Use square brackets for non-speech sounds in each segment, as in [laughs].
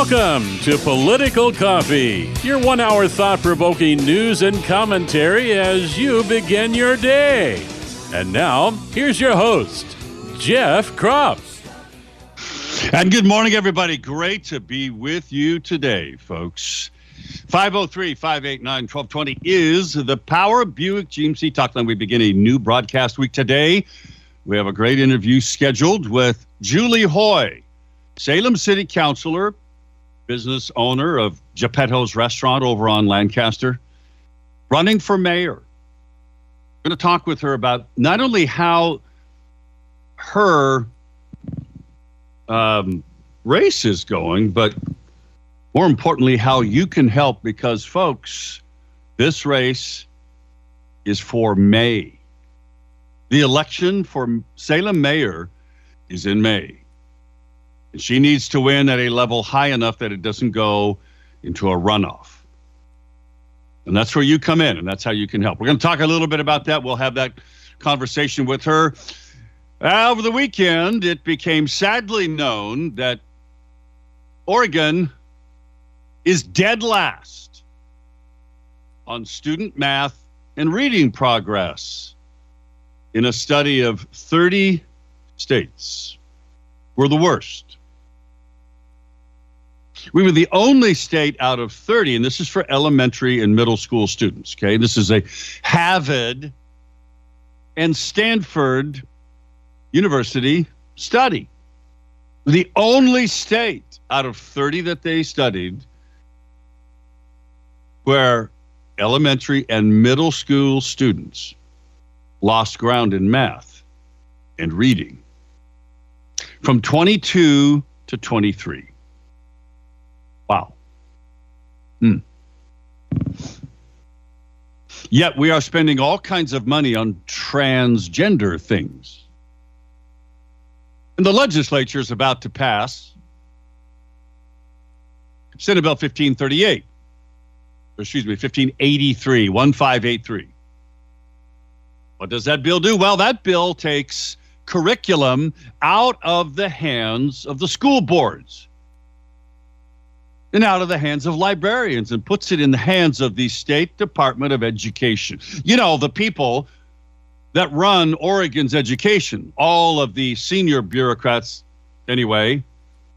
Welcome to Political Coffee, your one hour thought provoking news and commentary as you begin your day. And now, here's your host, Jeff Kropf. And good morning, everybody. Great to be with you today, folks. 503 589 1220 is the Power Buick GMC Talkline. We begin a new broadcast week today. We have a great interview scheduled with Julie Hoy, Salem City Councilor, business owner of Geppetto's Restaurant over on Lancaster, running for mayor. I'm going to talk with her about not only how her um, race is going, but more importantly, how you can help because, folks, this race is for May. The election for Salem mayor is in May. She needs to win at a level high enough that it doesn't go into a runoff. And that's where you come in, and that's how you can help. We're going to talk a little bit about that. We'll have that conversation with her. Over the weekend, it became sadly known that Oregon is dead last on student math and reading progress in a study of 30 states. We're the worst. We were the only state out of 30, and this is for elementary and middle school students. Okay. This is a Harvard and Stanford University study. The only state out of 30 that they studied where elementary and middle school students lost ground in math and reading from 22 to 23. Wow. Hmm. Yet we are spending all kinds of money on transgender things. And the legislature is about to pass Senate Bill 1538 excuse me, 1583, 1583. What does that bill do? Well, that bill takes curriculum out of the hands of the school boards and out of the hands of librarians and puts it in the hands of the State Department of Education. You know, the people that run Oregon's education, all of the senior bureaucrats, anyway,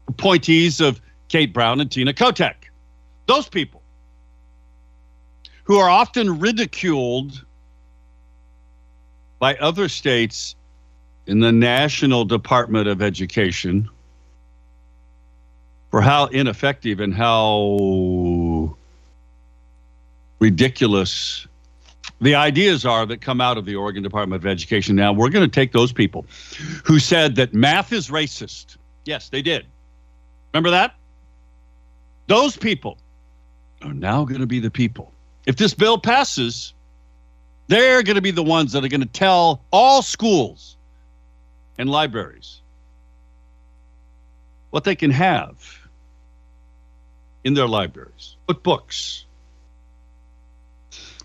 appointees of Kate Brown and Tina Kotek. Those people who are often ridiculed by other states in the National Department of Education for how ineffective and how ridiculous the ideas are that come out of the Oregon Department of Education. Now, we're going to take those people who said that math is racist. Yes, they did. Remember that? Those people are now going to be the people if this bill passes, they're going to be the ones that are going to tell all schools and libraries what they can have in their libraries, what books,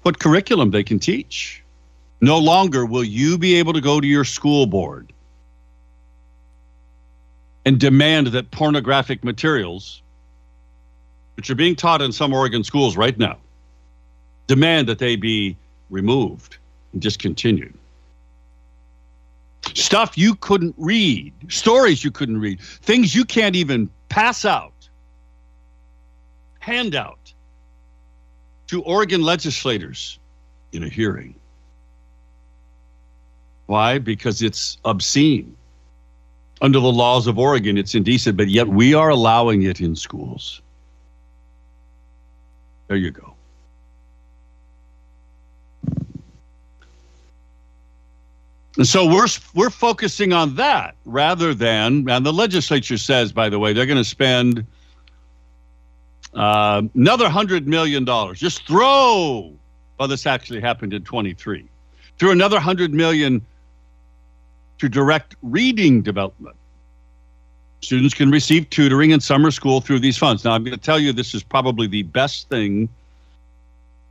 what curriculum they can teach. No longer will you be able to go to your school board and demand that pornographic materials, which are being taught in some Oregon schools right now, demand that they be removed and discontinued. Stuff you couldn't read, stories you couldn't read, things you can't even pass out, hand out to Oregon legislators in a hearing. Why? Because it's obscene. Under the laws of Oregon, it's indecent, but yet we are allowing it in schools. There you go. And so we're we're focusing on that rather than, and the legislature says, by the way, they're going to spend uh, another hundred million dollars. Just throw. Well, this actually happened in 23. Through another hundred million to direct reading development. Students can receive tutoring in summer school through these funds. Now, I'm going to tell you this is probably the best thing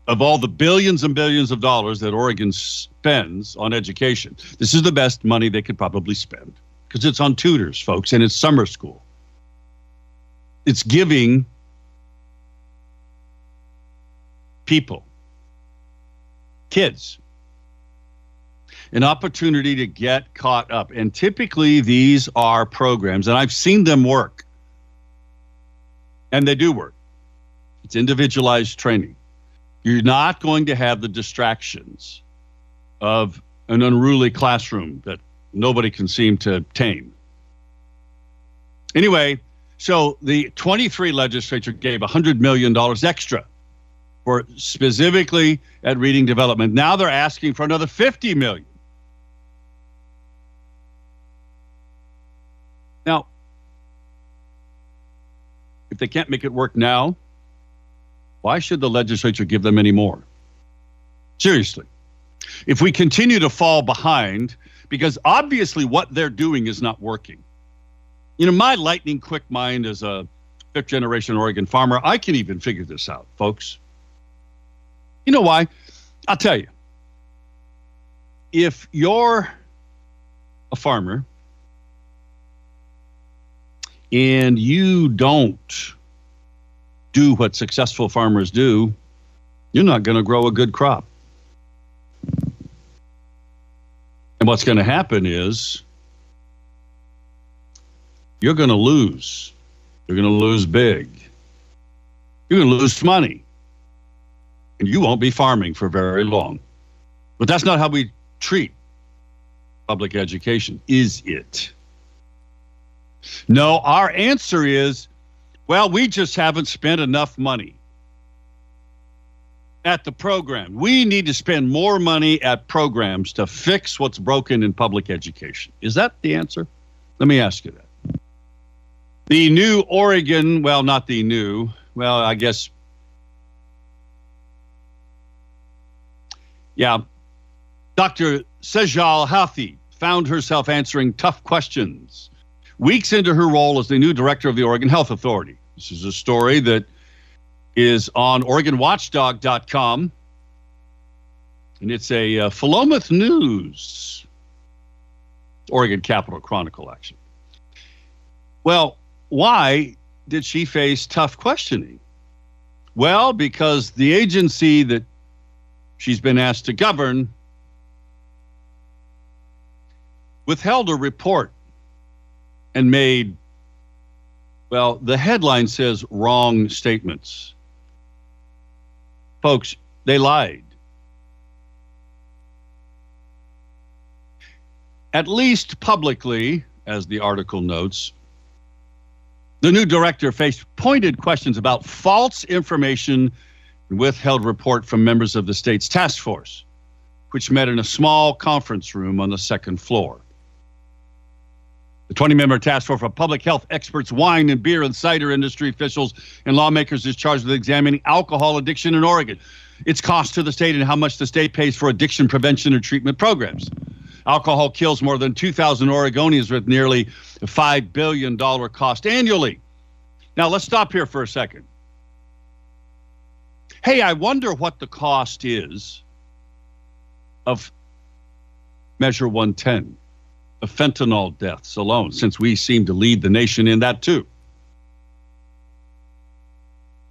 of all the billions and billions of dollars that Oregon spends on education, this is the best money they could probably spend because it's on tutors, folks, and it's summer school. it's giving people, kids, an opportunity to get caught up. And typically, these are programs, and I've seen them work, and they do work. It's individualized training. You're not going to have the distractions of an unruly classroom that nobody can seem to tame. Anyway, so the 23 legislature gave $100 million extra for specifically at reading development. Now they're asking for another 50 million. Now, if they can't make it work now, why should the legislature give them any more? Seriously. If we continue to fall behind, because obviously what they're doing is not working. You know, my lightning quick mind as a fifth generation Oregon farmer, I can even figure this out, folks. You know why? I'll tell you. If you're a farmer and you don't do what successful farmers do, you're not going to grow a good crop. And what's going to happen is you're going to lose. You're going to lose big. You're going to lose money. And you won't be farming for very long. But that's not how we treat public education, is it? No, our answer is well, we just haven't spent enough money at the program. We need to spend more money at programs to fix what's broken in public education. Is that the answer? Let me ask you that. The new Oregon, well, not the new, well, I guess, yeah, Dr. Sejal Hathi found herself answering tough questions weeks into her role as the new director of the Oregon Health Authority. This is a story that is on OregonWatchdog.com, and it's a uh, Philomath News, Oregon Capital Chronicle, actually. Well, why did she face tough questioning? Well, because the agency that she's been asked to govern withheld a report and made, well, the headline says wrong statements. Folks, they lied. At least publicly, as the article notes, the new director faced pointed questions about false information and withheld report from members of the state's task force, which met in a small conference room on the second floor. The 20 member task force of public health experts, wine and beer and cider industry officials, and lawmakers is charged with examining alcohol addiction in Oregon, its cost to the state, and how much the state pays for addiction prevention and treatment programs. Alcohol kills more than 2,000 Oregonians with nearly a $5 billion cost annually. Now, let's stop here for a second. Hey, I wonder what the cost is of Measure 110 of fentanyl deaths alone, since we seem to lead the nation in that too.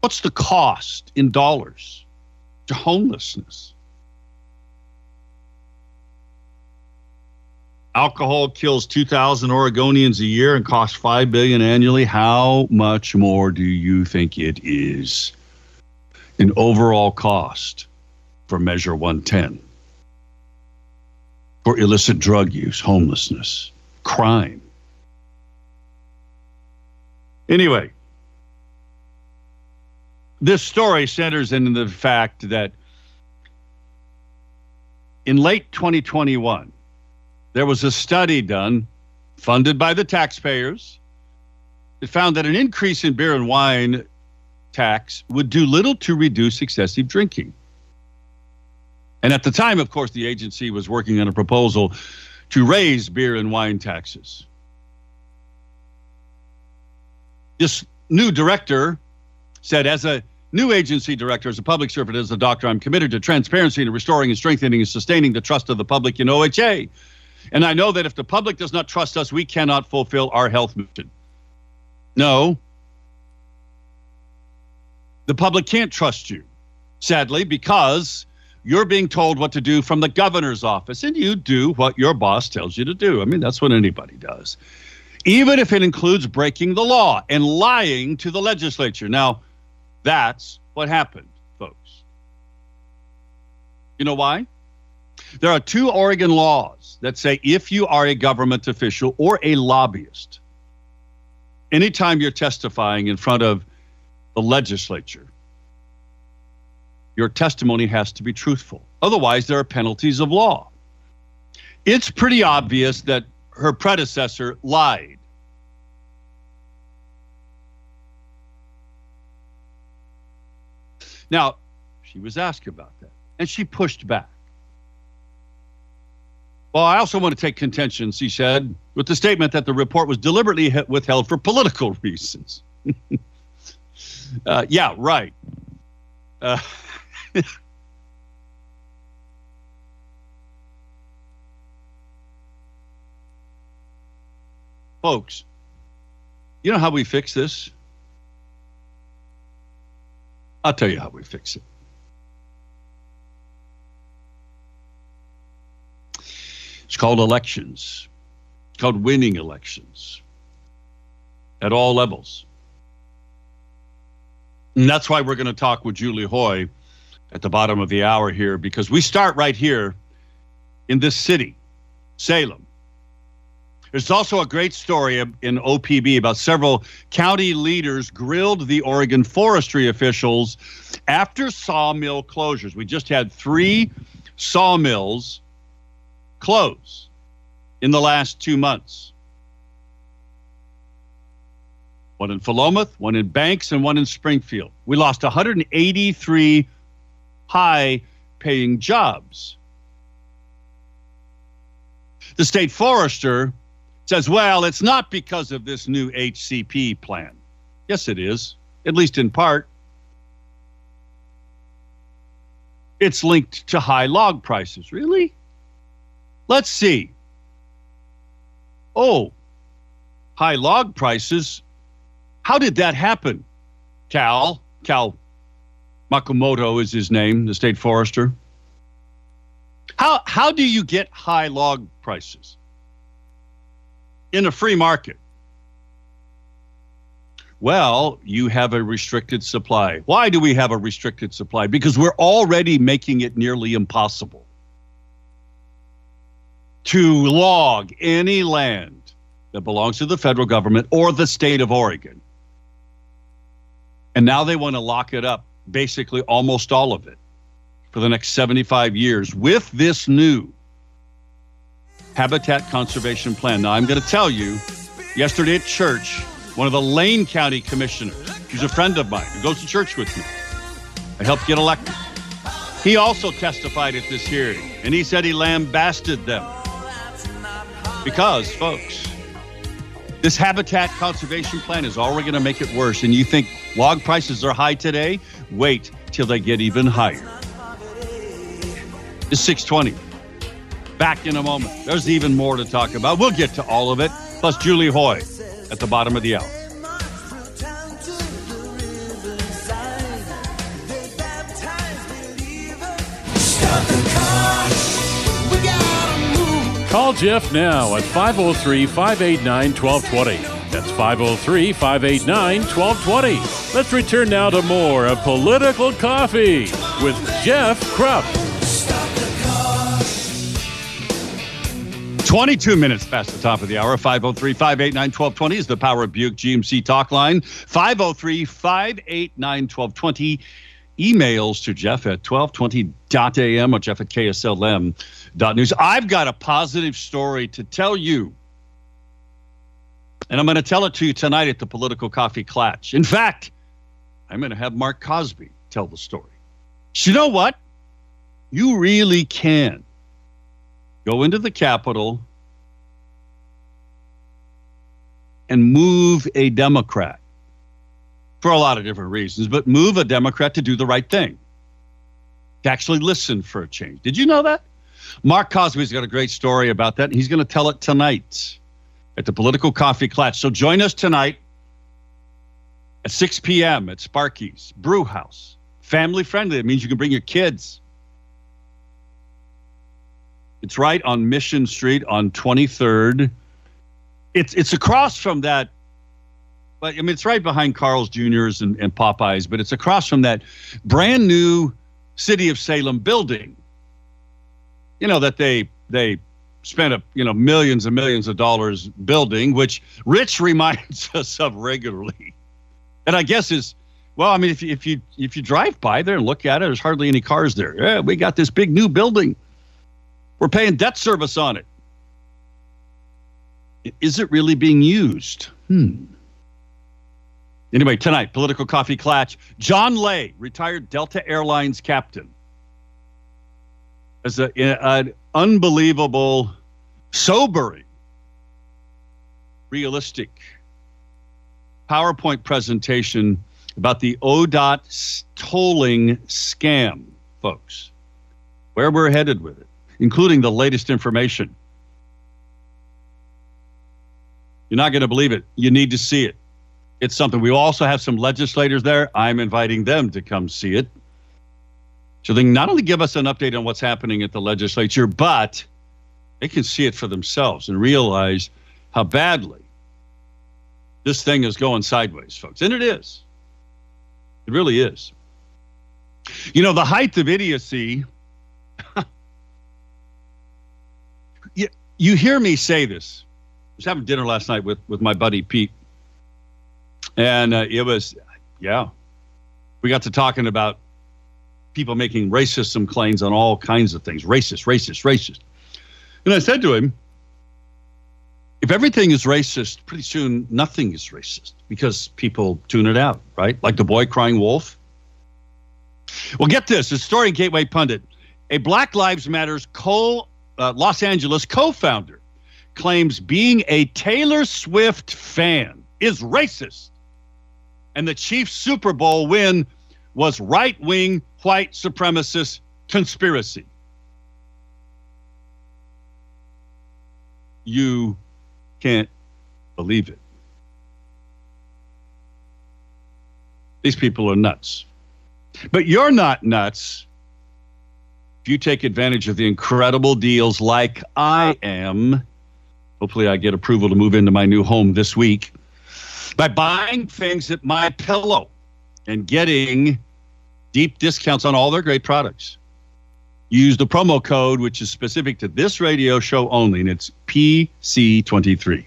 What's the cost in dollars to homelessness? Alcohol kills 2,000 Oregonians a year and costs 5 billion annually. How much more do you think it is in overall cost for Measure 110? for illicit drug use, homelessness, crime. Anyway, this story centers in the fact that in late 2021, there was a study done funded by the taxpayers. It found that an increase in beer and wine tax would do little to reduce excessive drinking. And at the time, of course, the agency was working on a proposal to raise beer and wine taxes. This new director said, as a new agency director, as a public servant, as a doctor, I'm committed to transparency and restoring and strengthening and sustaining the trust of the public in OHA. And I know that if the public does not trust us, we cannot fulfill our health mission. No, The public can't trust you, sadly, because you're being told what to do from the governor's office, and you do what your boss tells you to do. I mean, that's what anybody does, even if it includes breaking the law and lying to the legislature. Now, that's what happened, folks. You know why? There are two Oregon laws that say if you are a government official or a lobbyist, anytime you're testifying in front of the legislature, your testimony has to be truthful. Otherwise, there are penalties of law. It's pretty obvious that her predecessor lied. Now, she was asked about that, and she pushed back. Well, I also want to take contention, she said, with the statement that the report was deliberately withheld for political reasons. [laughs] uh, yeah, right. Uh, [laughs] Folks, you know how we fix this? I'll tell you how we fix it. It's called elections. It's called winning elections at all levels. And that's why we're going to talk with Julie Hoy at the bottom of the hour here because we start right here in this city, Salem. There's also a great story in OPB about several county leaders grilled the Oregon forestry officials after sawmill closures. We just had three sawmills close in the last two months one in Philomath, one in Banks, and one in Springfield. We lost 183 high paying jobs. The state forester says, well, it's not because of this new HCP plan. Yes, it is, at least in part. It's linked to high log prices. Really? Let's see. Oh, high log prices. How did that happen? Cal, Cal Mukumoto is his name, the state forester. How how do you get high log prices in a free market? Well, you have a restricted supply. Why do we have a restricted supply? Because we're already making it nearly impossible to log any land that belongs to the federal government or the state of Oregon. And now they want to lock it up basically almost all of it for the next 75 years with this new habitat conservation plan. Now, I'm going to tell you, yesterday at church, one of the Lane County commissioners, who's a friend of mine, who goes to church with me, I helped get elected. He also testified at this hearing, and he said he lambasted them. Because, folks, this habitat conservation plan is already going to make it worse. And you think log prices are high today? Wait till they get even higher. It's 620. Back in a moment. There's even more to talk about. We'll get to all of it. Plus Julie Hoy at the bottom of the hour. Call Jeff now at 503 589 1220. That's 503 589 1220. Let's return now to more of Political Coffee with Jeff Kropf. 22 minutes past the top of the hour. 503 589 1220 is the Power of Buick GMC talk line. 503 589 1220. Emails to Jeff at 1220.am or Jeff at KSLM news. I've got a positive story to tell you. And I'm going to tell it to you tonight at the Political Coffee Klatch. In fact, I'm going to have Mark Cosby tell the story. So you know what? You really can go into the Capitol and move a Democrat for a lot of different reasons, but move a Democrat to do the right thing, to actually listen for a change. Did you know that? Mark Cosby's got a great story about that. He's going to tell it tonight at the Political Coffee Klatch. So join us tonight at 6 p.m. at Sparky's Brew House. Family friendly. It means you can bring your kids. It's right on Mission Street on 23rd. It's it's across from that but I mean, it's right behind Carl's Jr.'s and, and Popeyes, but it's across from that brand new City of Salem building. You know that they they spent a you know millions and millions of dollars building, which Rich [laughs] reminds us of regularly. And I guess is well, I mean, if you if you if you drive by there and look at it, there's hardly any cars there. Yeah, we got this big new building. We're paying debt service on it. Is it really being used? Hmm. Anyway, tonight, political coffee klatch. John Lay, retired Delta Airlines captain, as a, an unbelievable, sobering, realistic PowerPoint presentation about the ODOT tolling scam, folks. Where we're headed with it, including the latest information. You're not going to believe it. You need to see it it's something. We also have some legislators there. I'm inviting them to come see it. So they not only give us an update on what's happening at the legislature, but they can see it for themselves and realize how badly this thing is going sideways, folks. And it is. It really is. You know, the height of idiocy. [laughs] you, you hear me say this. I was having dinner last night with, with my buddy Pete and uh, it was, yeah, we got to talking about people making racism claims on all kinds of things racist, racist, racist. And I said to him, if everything is racist, pretty soon nothing is racist because people tune it out, right? Like the boy crying wolf. Well, get this a story in Gateway Pundit. A Black Lives Matters co, uh, Los Angeles co founder claims being a Taylor Swift fan is racist and the Chiefs Super Bowl win was right wing white supremacist conspiracy. You can't believe it. These people are nuts. But you're not nuts if you take advantage of the incredible deals like I am. Hopefully, I get approval to move into my new home this week by buying things at my pillow and getting deep discounts on all their great products. Use the promo code, which is specific to this radio show only, and it's PC23.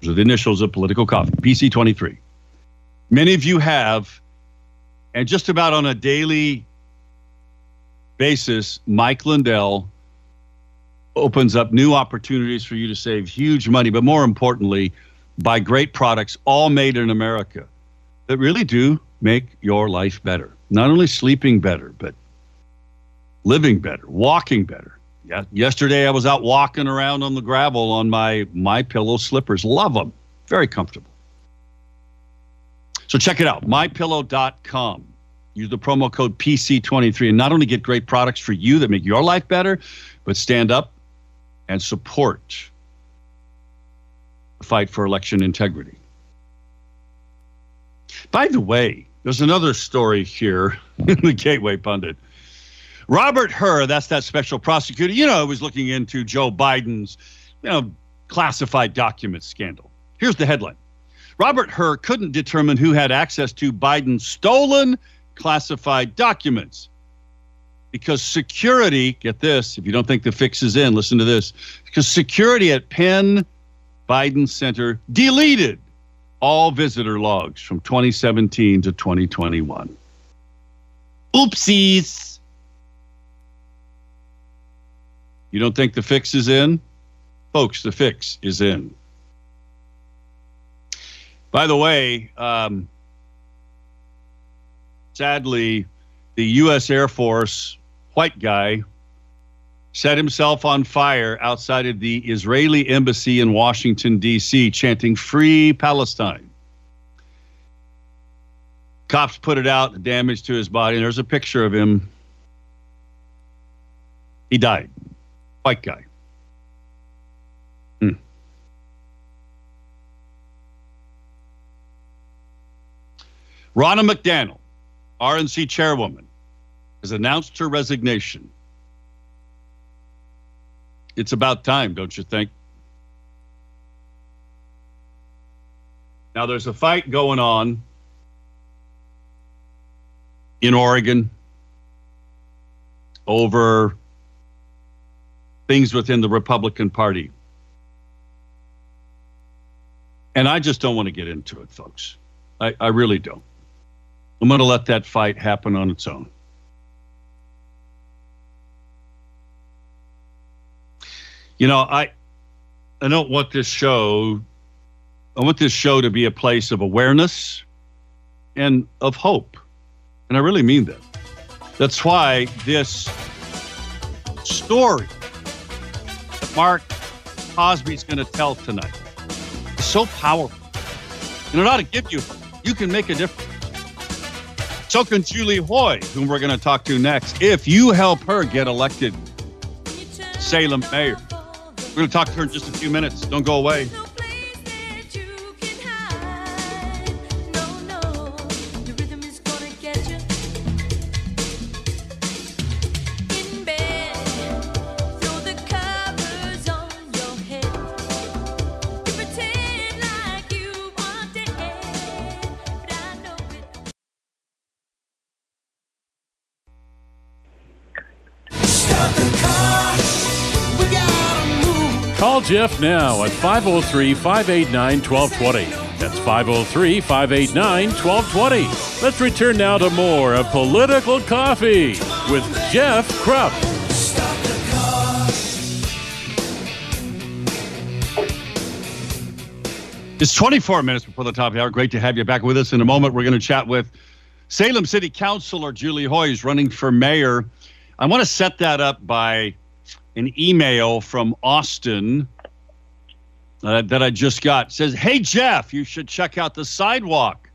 Those are the initials of political coffee, PC23. Many of you have, and just about on a daily basis, Mike Lindell opens up new opportunities for you to save huge money, but more importantly, buy great products, all made in America, that really do make your life better. Not only sleeping better, but living better, walking better. Yeah, yesterday I was out walking around on the gravel on my my pillow slippers. Love them. Very comfortable. So check it out, mypillow.com. Use the promo code PC23 and not only get great products for you that make your life better, but stand up and support the fight for election integrity. By the way, there's another story here [laughs] in the Gateway Pundit. Robert Hur, that's that special prosecutor, you know, was looking into Joe Biden's, you know, classified document scandal. Here's the headline. Robert Hur couldn't determine who had access to Biden's stolen classified documents because security, get this, if you don't think the fix is in, listen to this, because security at Penn Biden Center deleted all visitor logs from 2017 to 2021. Oopsies. You don't think the fix is in? Folks, the fix is in. By the way, um, sadly, the U.S. Air Force white guy set himself on fire outside of the Israeli embassy in Washington, D.C., chanting, Free Palestine. Cops put it out, damage to his body, and there's a picture of him. He died. White guy. Hmm. Ronna McDaniel, RNC chairwoman, has announced her resignation. It's about time, don't you think? Now, there's a fight going on in Oregon over things within the Republican Party. And I just don't want to get into it, folks. I, I really don't. I'm going to let that fight happen on its own. You know, I I don't want this show I want this show to be a place of awareness and of hope. And I really mean that. That's why this story that Mark Cosby's going to tell tonight is so powerful. And it ought to give you, you can make a difference. So can Julie Hoy, whom we're going to talk to next, if you help her get elected Salem mayor. We're going to talk to her in just a few minutes. Don't go away. Jeff now at 503 589 1220. That's 503 589 1220. Let's return now to more of Political Coffee with Jeff Kropf. It's 24 minutes before the top of the hour. Great to have you back with us. In a moment, we're going to chat with Salem City Councilor Julie Hoy, who's running for mayor. I want to set that up by an email from Austin that I just got. Says, "Hey Jeff, you should check out the sidewalk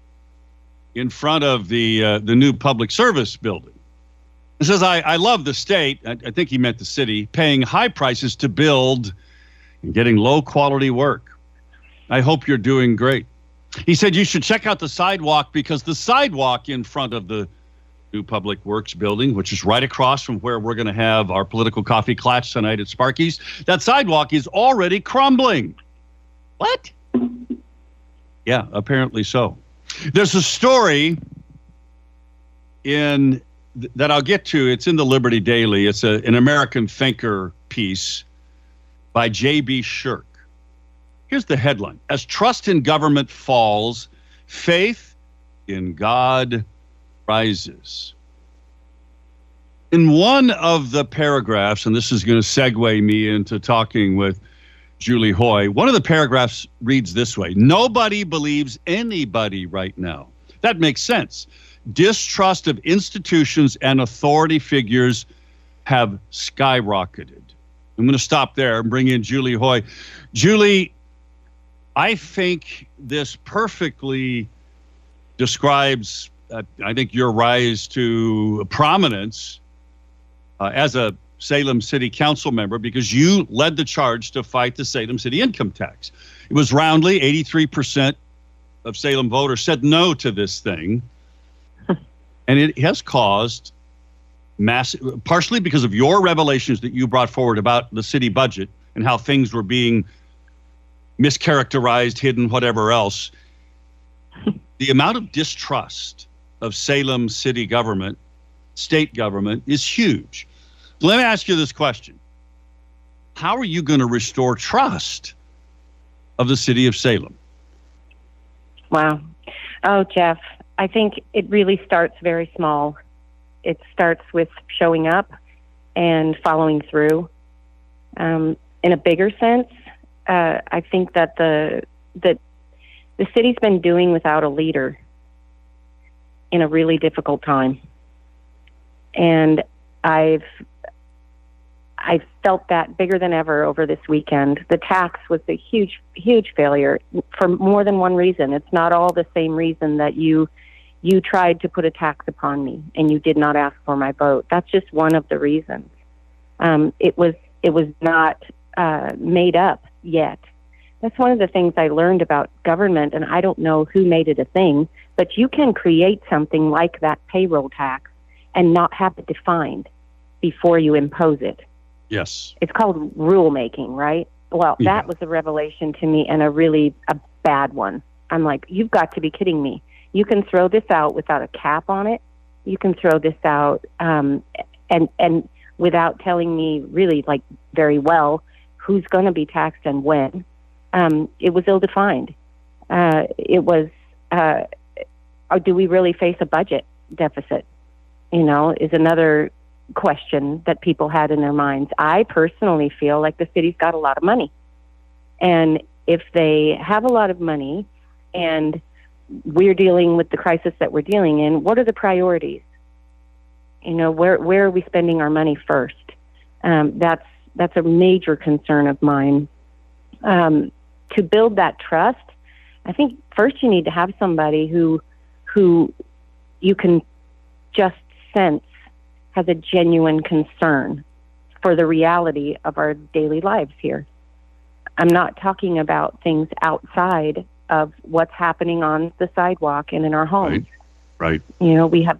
in front of the uh, the new public service building." It says, "I I love the state. I, I think he meant the city paying high prices to build and getting low quality work. I hope you're doing great." He said you should check out the sidewalk because the sidewalk in front of the new Public Works building, which is right across from where we're going to have our political coffee klatch tonight at Sparky's. That sidewalk is already crumbling. What? Yeah, apparently so. There's a story in that I'll get to. It's in the Liberty Daily. It's a, an American thinker piece by J.B. Shurk. Here's the headline As trust in government falls, faith in God rises. In one of the paragraphs, and this is going to segue me into talking with Julie Hoy, one of the paragraphs reads this way Nobody believes anybody right now. That makes sense. Distrust of institutions and authority figures have skyrocketed. I'm going to stop there and bring in Julie Hoy. Julie, I think this perfectly describes uh, I think your rise to prominence uh, as a Salem City Council member because you led the charge to fight the Salem City income tax. It was roundly 83% of Salem voters said no to this thing. [laughs] and it has caused massive, partially because of your revelations that you brought forward about the city budget and how things were being mischaracterized, hidden, whatever else. [laughs] the amount of distrust of Salem city government, state government, is huge. Let me ask you this question How are you going to restore trust of the city of Salem? Wow. Oh, Jeff, I think it really starts very small. It starts with showing up and following through. Um, in a bigger sense, uh, I think that the that the city's been doing without a leader in a really difficult time. And I've I felt that bigger than ever over this weekend. The tax was a huge, huge failure for more than one reason. It's not all the same reason that you you tried to put a tax upon me and you did not ask for my vote. That's just one of the reasons. Um, it was it was not uh, made up yet. That's one of the things I learned about government, and I don't know who made it a thing, but you can create something like that payroll tax and not have it defined before you impose it. Yes. It's called rulemaking, right? Well, Yeah. that was a revelation to me and a really a bad one. I'm like, you've got to be kidding me. You can throw this out without a cap on it. You can throw this out um, and and without telling me really like very well who's going to be taxed and when. Um, it was ill defined. Uh, it was. Uh, or do we really face a budget deficit? You know, is another question that people had in their minds. I personally feel like the city's got a lot of money. And if they have a lot of money and we're dealing with the crisis that we're dealing in, what are the priorities? You know, where where are we spending our money first? Um, that's that's a major concern of mine. Um, to build that trust, I think first you need to have somebody who who you can just sense has a genuine concern for the reality of our daily lives here. I'm not talking about things outside of what's happening on the sidewalk and in our homes. Right. You know, we have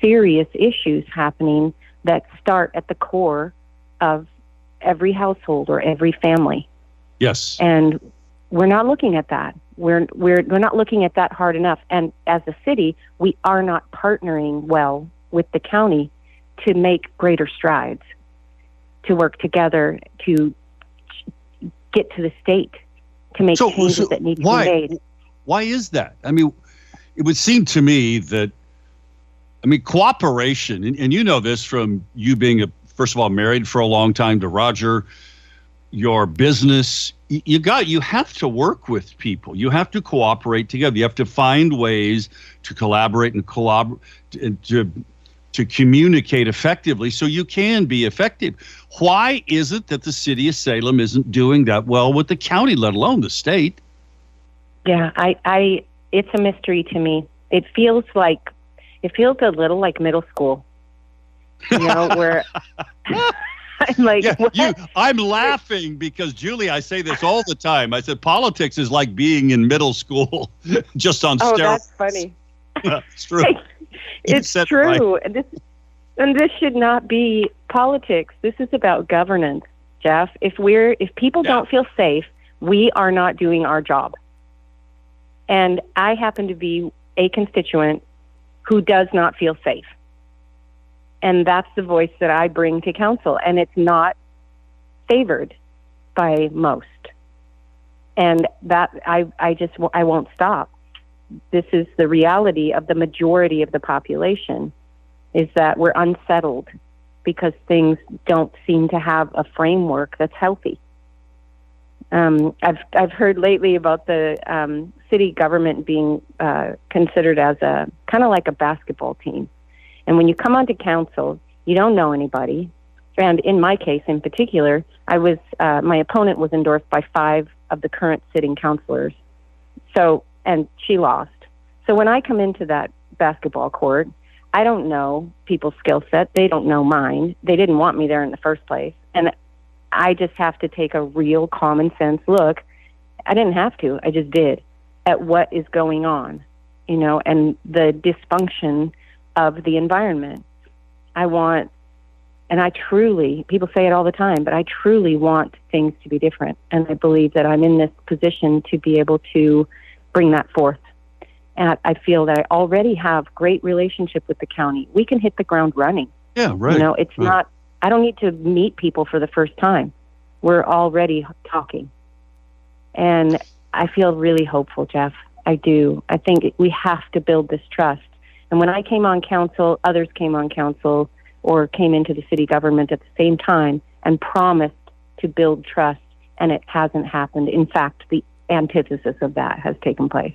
serious issues happening that start at the core of every household or every family. Yes. And we're not looking at that. We're we're we're not looking at that hard enough. And as a city, we are not partnering well with the county to make greater strides, to work together to get to the state to make So- changes so that need to why- be made. Why is that? I mean, it would seem to me that, I mean, cooperation, and, and you know this from you being a first of all married for a long time to Roger, your business. You got you have to work with people. You have to cooperate together. You have to find ways to collaborate and collab to, to communicate effectively so you can be effective. Why is it that the city of Salem isn't doing that well with the county, let alone the state? Yeah, I, I, it's a mystery to me. It feels like, it feels a little like middle school. You know, [laughs] where [laughs] I'm like, yeah, you, I'm laughing because Julie, I say this all the time. I said politics is like being in middle school, [laughs] just on oh, steroids. that's funny. it's true. It's said it right. true. And this, and this should not be politics. This is about governance, Jeff. If we're, if people Yeah. don't feel safe, we are not doing our job. And I happen to be a constituent who does not feel safe. And that's the voice that I bring to council. And it's not favored by most. And that I, I just I won't stop. This is the reality of the majority of the population is that we're unsettled because things don't seem to have a framework that's healthy. Um, I've I've heard lately about the um, city government being uh, considered as a kind of like a basketball team, and when you come onto council, you don't know anybody. And in my case, in particular, I was uh, my opponent was endorsed by five of the current sitting councilors, so and she lost. So when I come into that basketball court, I don't know people's skill set. They don't know mine. They didn't want me there in the first place, and I just have to take a real common sense look. I didn't have to. I just did at what is going on, you know, and the dysfunction of the environment. I want, and I truly, people say it all the time, but I truly want things to be different. And I believe that I'm in this position to be able to bring that forth. And I- feel that I already have great relationship with the county. We can hit the ground running. Yeah, right. You know, it's right. not, I don't need to meet people for the first time. We're already talking. And I feel really hopeful, Jeff. I do. I think we have to build this trust. And when I came on council, others came on council or came into the city government at the same time and promised to build trust, and it hasn't happened. In fact, the antithesis of that has taken place.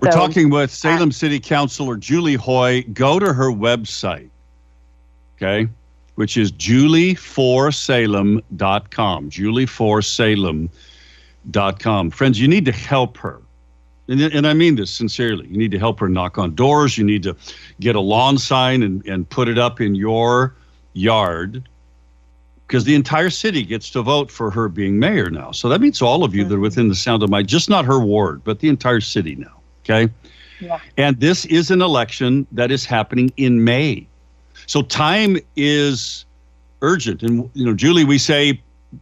We're So, talking with uh, Salem City Councilor Julie Hoy. Go to her website, okay, which is julieforsalem.com. Julieforsalem.com. Friends, you need to help her. And, and I mean this sincerely. You need to help her knock on doors. You need to get a lawn sign and, and put it up in your yard. Because the entire city gets to vote for her being mayor now. So that means all of you that are within the sound of my, just not her ward, but the entire city now. Okay. Yeah. And this is an election that is happening in May. So time is urgent. And, you know, Julie, we say,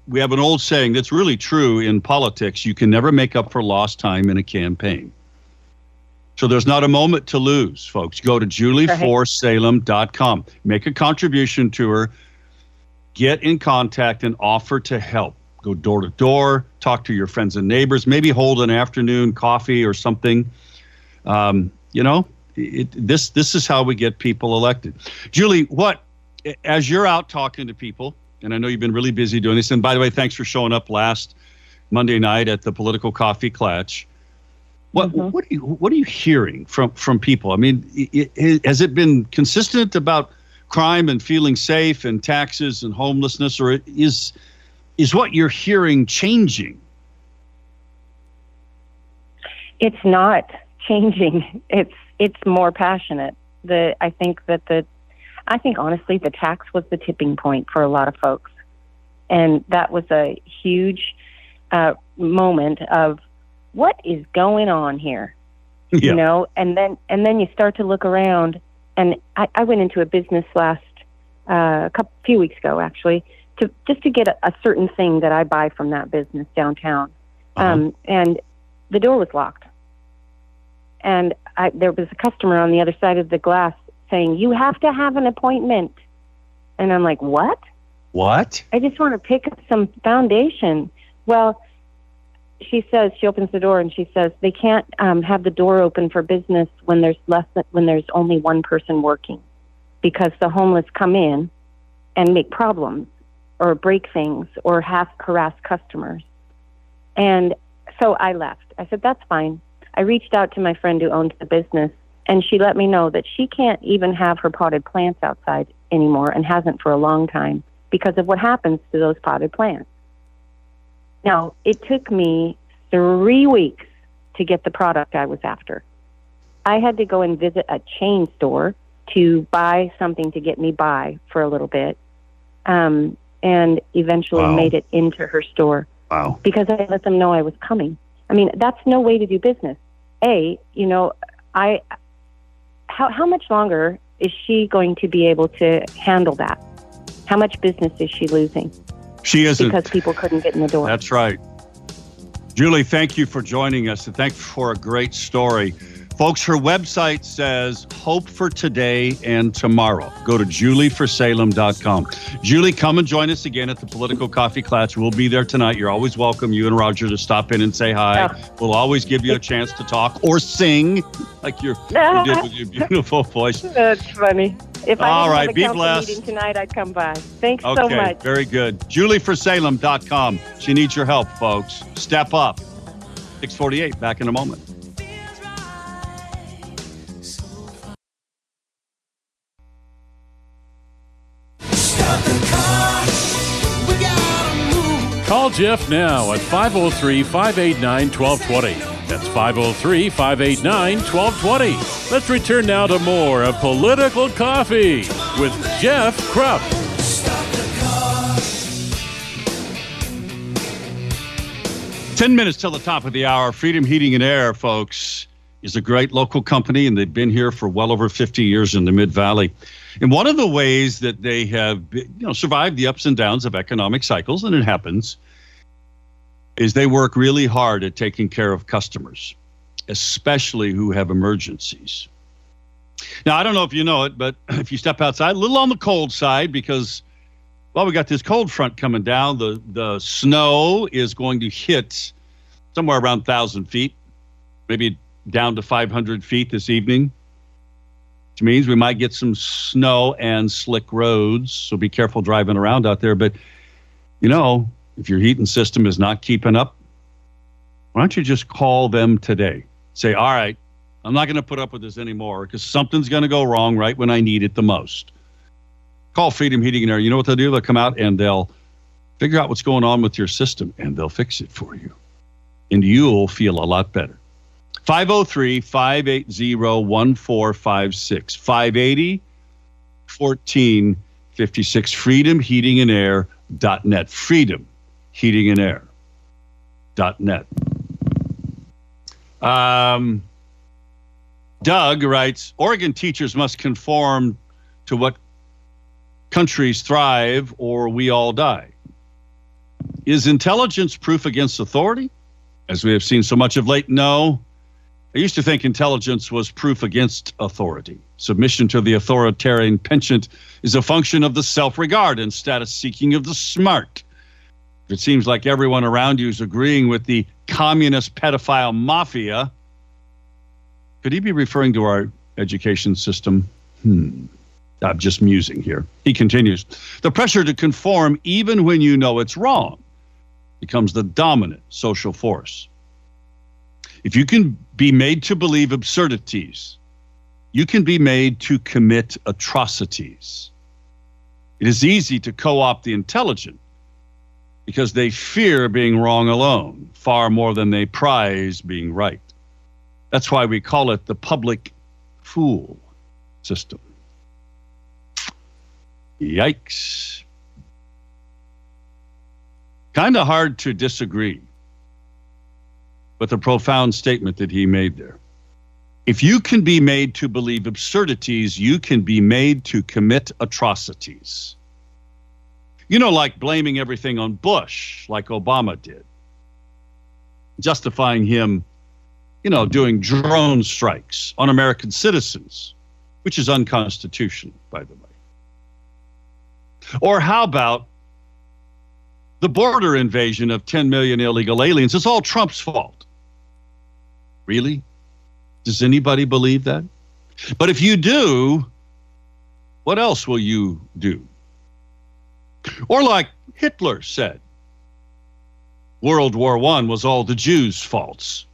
we have an old saying that's really true in politics you can never make up for lost time in a campaign. So there's not a moment to lose, folks. Go to julieforsalem.com, make a contribution to her, get in contact, and offer to help. Go door to door, talk to your friends and neighbors, maybe hold an afternoon coffee or something. Um, you know, it, this this is how we get people elected. Julie, what as you're out talking to people, and I know you've been really busy doing this. And by the way, thanks for showing up last Monday night at the political coffee klatch. What Mhm. what are you what are you hearing from from people? I mean, i i has it been consistent about crime and feeling safe and taxes and homelessness, or is is what you're hearing changing? it's not changing. [laughs] It's it's more passionate. The I think that the I think honestly the tax was the tipping point for a lot of folks, and that was a huge uh, moment of what is going on here, Yeah. you know. And then and then you start to look around, and I, I went into a business last uh, a couple few weeks ago actually to just to get a, a certain thing that I buy from that business downtown, Uh-huh. um, and the door was locked and I, there was a customer on the other side of the glass saying, "You have to have an appointment." And I'm like, "What? What? I just want to pick up some foundation." Well, she says she opens the door and she says they can't um, have the door open for business when there's less than, when there's only one person working, because the homeless come in and make problems or break things or have harass customers. And so I left. I said, "That's fine." I reached out to my friend who owns the business, and she let me know that she can't even have her potted plants outside anymore and hasn't for a long time because of what happens to those potted plants. Now, it took me three weeks to get the product I was after. I had to go and visit a chain store to buy something to get me by for a little bit, um, and eventually Wow. made it into her store Wow. because I let them know I was coming. I mean, that's no way to do business. A, you know, I how how much longer is she going to be able to handle that? How much business is she losing She isn't. because people couldn't get in the door? That's right. Julie, thank you for joining us and thanks for a great story. Folks, her website says hope for today and tomorrow. Go to julieforsalem.com. Julie, come and join us again at the Political Coffee Klatch. We'll be there tonight. You're always welcome, you and Roger, to stop in and say hi. Oh. We'll always give you a chance to talk or sing like you're, [laughs] you did with your beautiful voice. That's funny. If I All right, be blessed. meeting tonight, I'd come by. Thanks Okay, so much. very good. JulieForSalem.com. She needs your help, folks. Step up. 648, back in a moment. Call Jeff now at 503 589 1220. That's 503 589 1220. Let's return now to more of Political Coffee with Jeff Kropf. Ten minutes till the top of the hour. Freedom Heating and Air, folks, is a great local company, and they've been here for well over 50 years in the Mid Valley. And one of the ways that they have, you know, survived the ups and downs of economic cycles, and it happens, is they work really hard at taking care of customers, especially who have emergencies. Now, I don't know if you know it, but [clears throat] if you step outside, a little on the cold side because well, we got this cold front coming down. The the snow is going to hit somewhere around thousand feet, maybe down to five hundred feet this evening, which means we might get some snow and slick roads. So be careful driving around out there. But you know, if your heating system is not keeping up, why don't you just call them today? Say, all right, I'm not going to put up with this anymore because something's going to go wrong right when I need it the most call Freedom Heating and Air. You know what they'll do? They'll come out and they'll figure out what's going on with your system and they'll fix it for you. And you'll feel a lot better. 503 580 1456. 580 1456. 56 Freedom Heating and Air.net. Freedom Heating and Air.net. Um, Doug writes Oregon teachers must conform to what countries thrive or we all die. Is intelligence proof against authority? As we have seen so much of late, no. I used to think intelligence was proof against authority. Submission to the authoritarian penchant is a function of the self regard and status seeking of the smart. It seems like everyone around you is agreeing with the communist pedophile mafia. Could he be referring to our education system? Hmm. I'm just musing here. He continues The pressure to conform, even when you know it's wrong, becomes the dominant social force. If you can be made to believe absurdities, you can be made to commit atrocities. It is easy to co opt the intelligent because they fear being wrong alone far more than they prize being right. That's why we call it the public fool system. Yikes. Kind of hard to disagree with the profound statement that he made there. If you can be made to believe absurdities, you can be made to commit atrocities. You know, like blaming everything on Bush, like Obama did, justifying him, you know, doing drone strikes on American citizens, which is unconstitutional, by the way. Or how about the border invasion of 10 million illegal aliens? It's all Trump's fault. Really? Does anybody believe that? But if you do, what else will you do? Or like Hitler said, World War I was all the Jews' faults.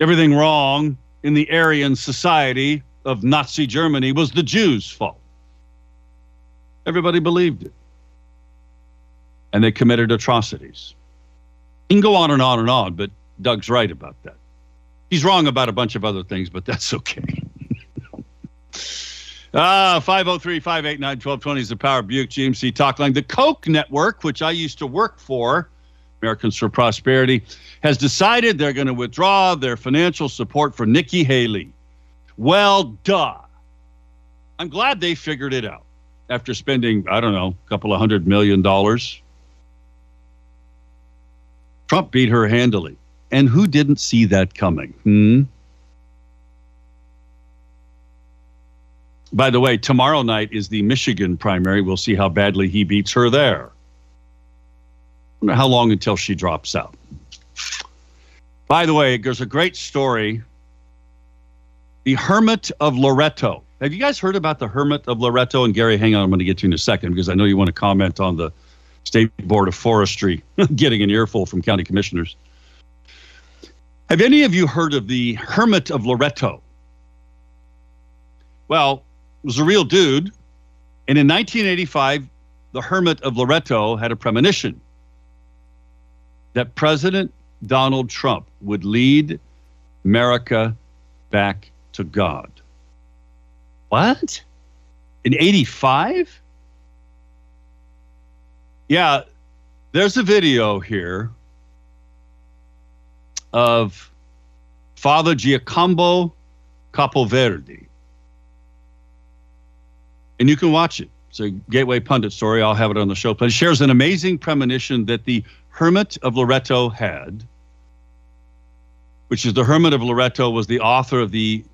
Everything wrong in the Aryan society of Nazi Germany was the Jews' fault. Everybody believed it. And they committed atrocities. You can go on and on and on, but Doug's right about that. He's wrong about a bunch of other things, but that's okay. Ah, 503 589 1220 is the Power Buick GMC Talk Line. The Koch Network, which I used to work for, Americans for Prosperity, has decided they're going to withdraw their financial support for Nikki Haley. Well, duh. I'm glad they figured it out after spending, I don't know, a couple of hundred million dollars. Trump beat her handily. And who didn't see that coming? Hmm? By the way, tomorrow night is the Michigan primary. We'll see how badly he beats her there. how long until she drops out. By the way, there's a great story. The Hermit of Loretto. Have you guys heard about the Hermit of Loretto? And Gary, hang on, I'm going to get to you in a second because I know you want to comment on the State Board of Forestry [laughs] getting an earful from county commissioners. Have any of you heard of the Hermit of Loretto? Well, it was a real dude. And in 1985, the Hermit of Loretto had a premonition that President Donald Trump would lead America back to God. What? In 85? Yeah, there's a video here of Father Giacomo Capoverdi. And you can watch it. It's a Gateway Pundit story. I'll have it on the show. But it shares an amazing premonition that the Hermit of Loretto had, which is the Hermit of Loretto was the author of the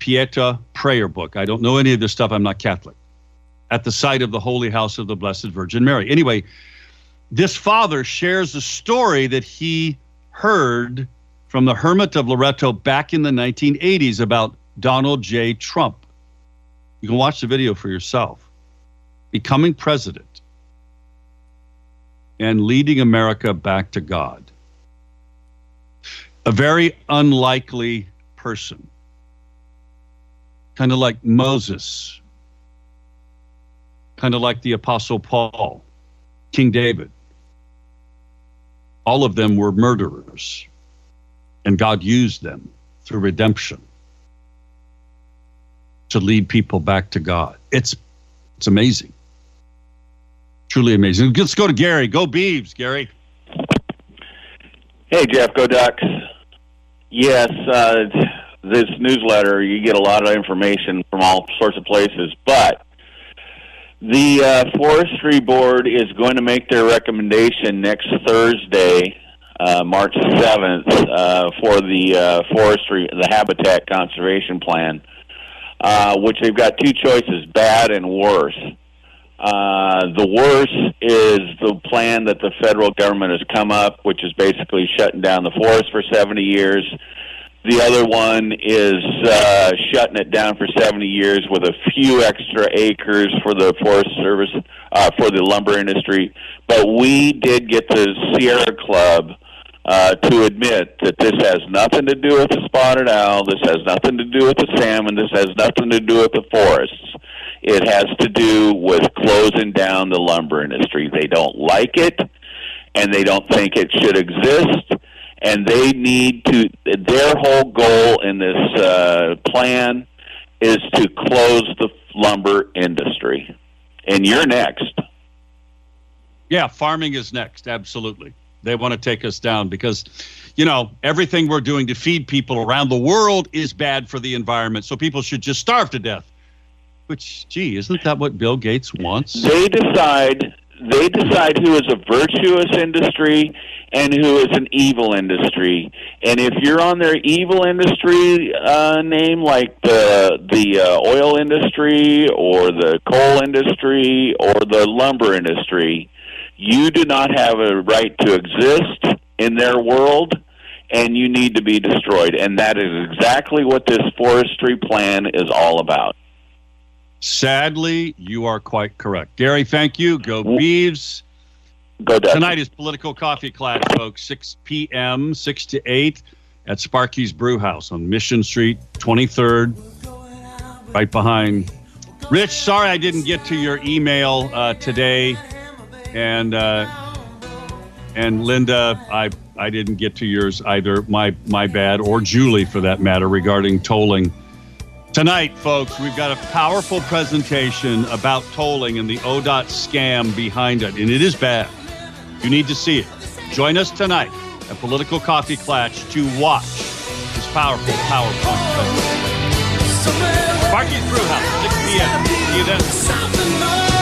Pieta prayer book. I don't know any of this stuff. I'm not Catholic. At the site of the Holy House of the Blessed Virgin Mary. Anyway, this father shares a story that he heard from the Hermit of Loretto back in the 1980s about Donald J. Trump. You can watch the video for yourself. Becoming president and leading America back to God. A very unlikely person kind of like Moses, kind of like the Apostle Paul, King David. All of them were murderers, and God used them through redemption to lead people back to God. It's It's amazing. Truly amazing. Let's go to Gary. Go Beavs, Gary. Hey, Jeff. Go Ducks. Yes, uh, this newsletter, you get a lot of information from all sorts of places, but the uh, Forestry Board is going to make their recommendation next Thursday, uh, March 7th, uh, for the uh, forestry, the habitat conservation plan, uh, which they've got two choices, bad and worse. Uh, the worst is the plan that the federal government has come up, which is basically shutting down the forest for 70 years the other one is uh, shutting it down for 70 years with a few extra acres for the Forest Service, uh, for the lumber industry. But we did get the Sierra Club uh, to admit that this has nothing to do with the spotted owl, this has nothing to do with the salmon, this has nothing to do with the forests. It has to do with closing down the lumber industry. They don't like it, and they don't think it should exist and they need to. Their whole goal in this uh, plan is to close the lumber industry. And you're next. Yeah, farming is next. Absolutely. They want to take us down because, you know, everything we're doing to feed people around the world is bad for the environment. So people should just starve to death. Which, gee, isn't that what Bill Gates wants? They decide they decide who is a virtuous industry and who is an evil industry. And if you're on their evil industry uh, name, like the the uh, oil industry or the coal industry or the lumber industry, you do not have a right to exist in their world. And you need to be destroyed. And that is exactly what this forestry plan is all about. Sadly, you are quite correct. Gary, thank you. Go Beavs. Go Ducks. Tonight is Political Coffee Class, folks, 6 p.m., 6 to 8 at Sparky's Brew House on Mission Street, 23rd, right behind. Rich, sorry I didn't get to your email uh, today. And uh, and Linda, I I didn't get to yours either. My my bad, or Julie for that matter, regarding tolling. Tonight, folks, we've got a powerful presentation about tolling and the ODOT scam behind it, and it is bad. You need to see it. Join us tonight at Political Coffee Klatch to watch this powerful PowerPoint presentation. Brewhouse, 6 p.m. See you then.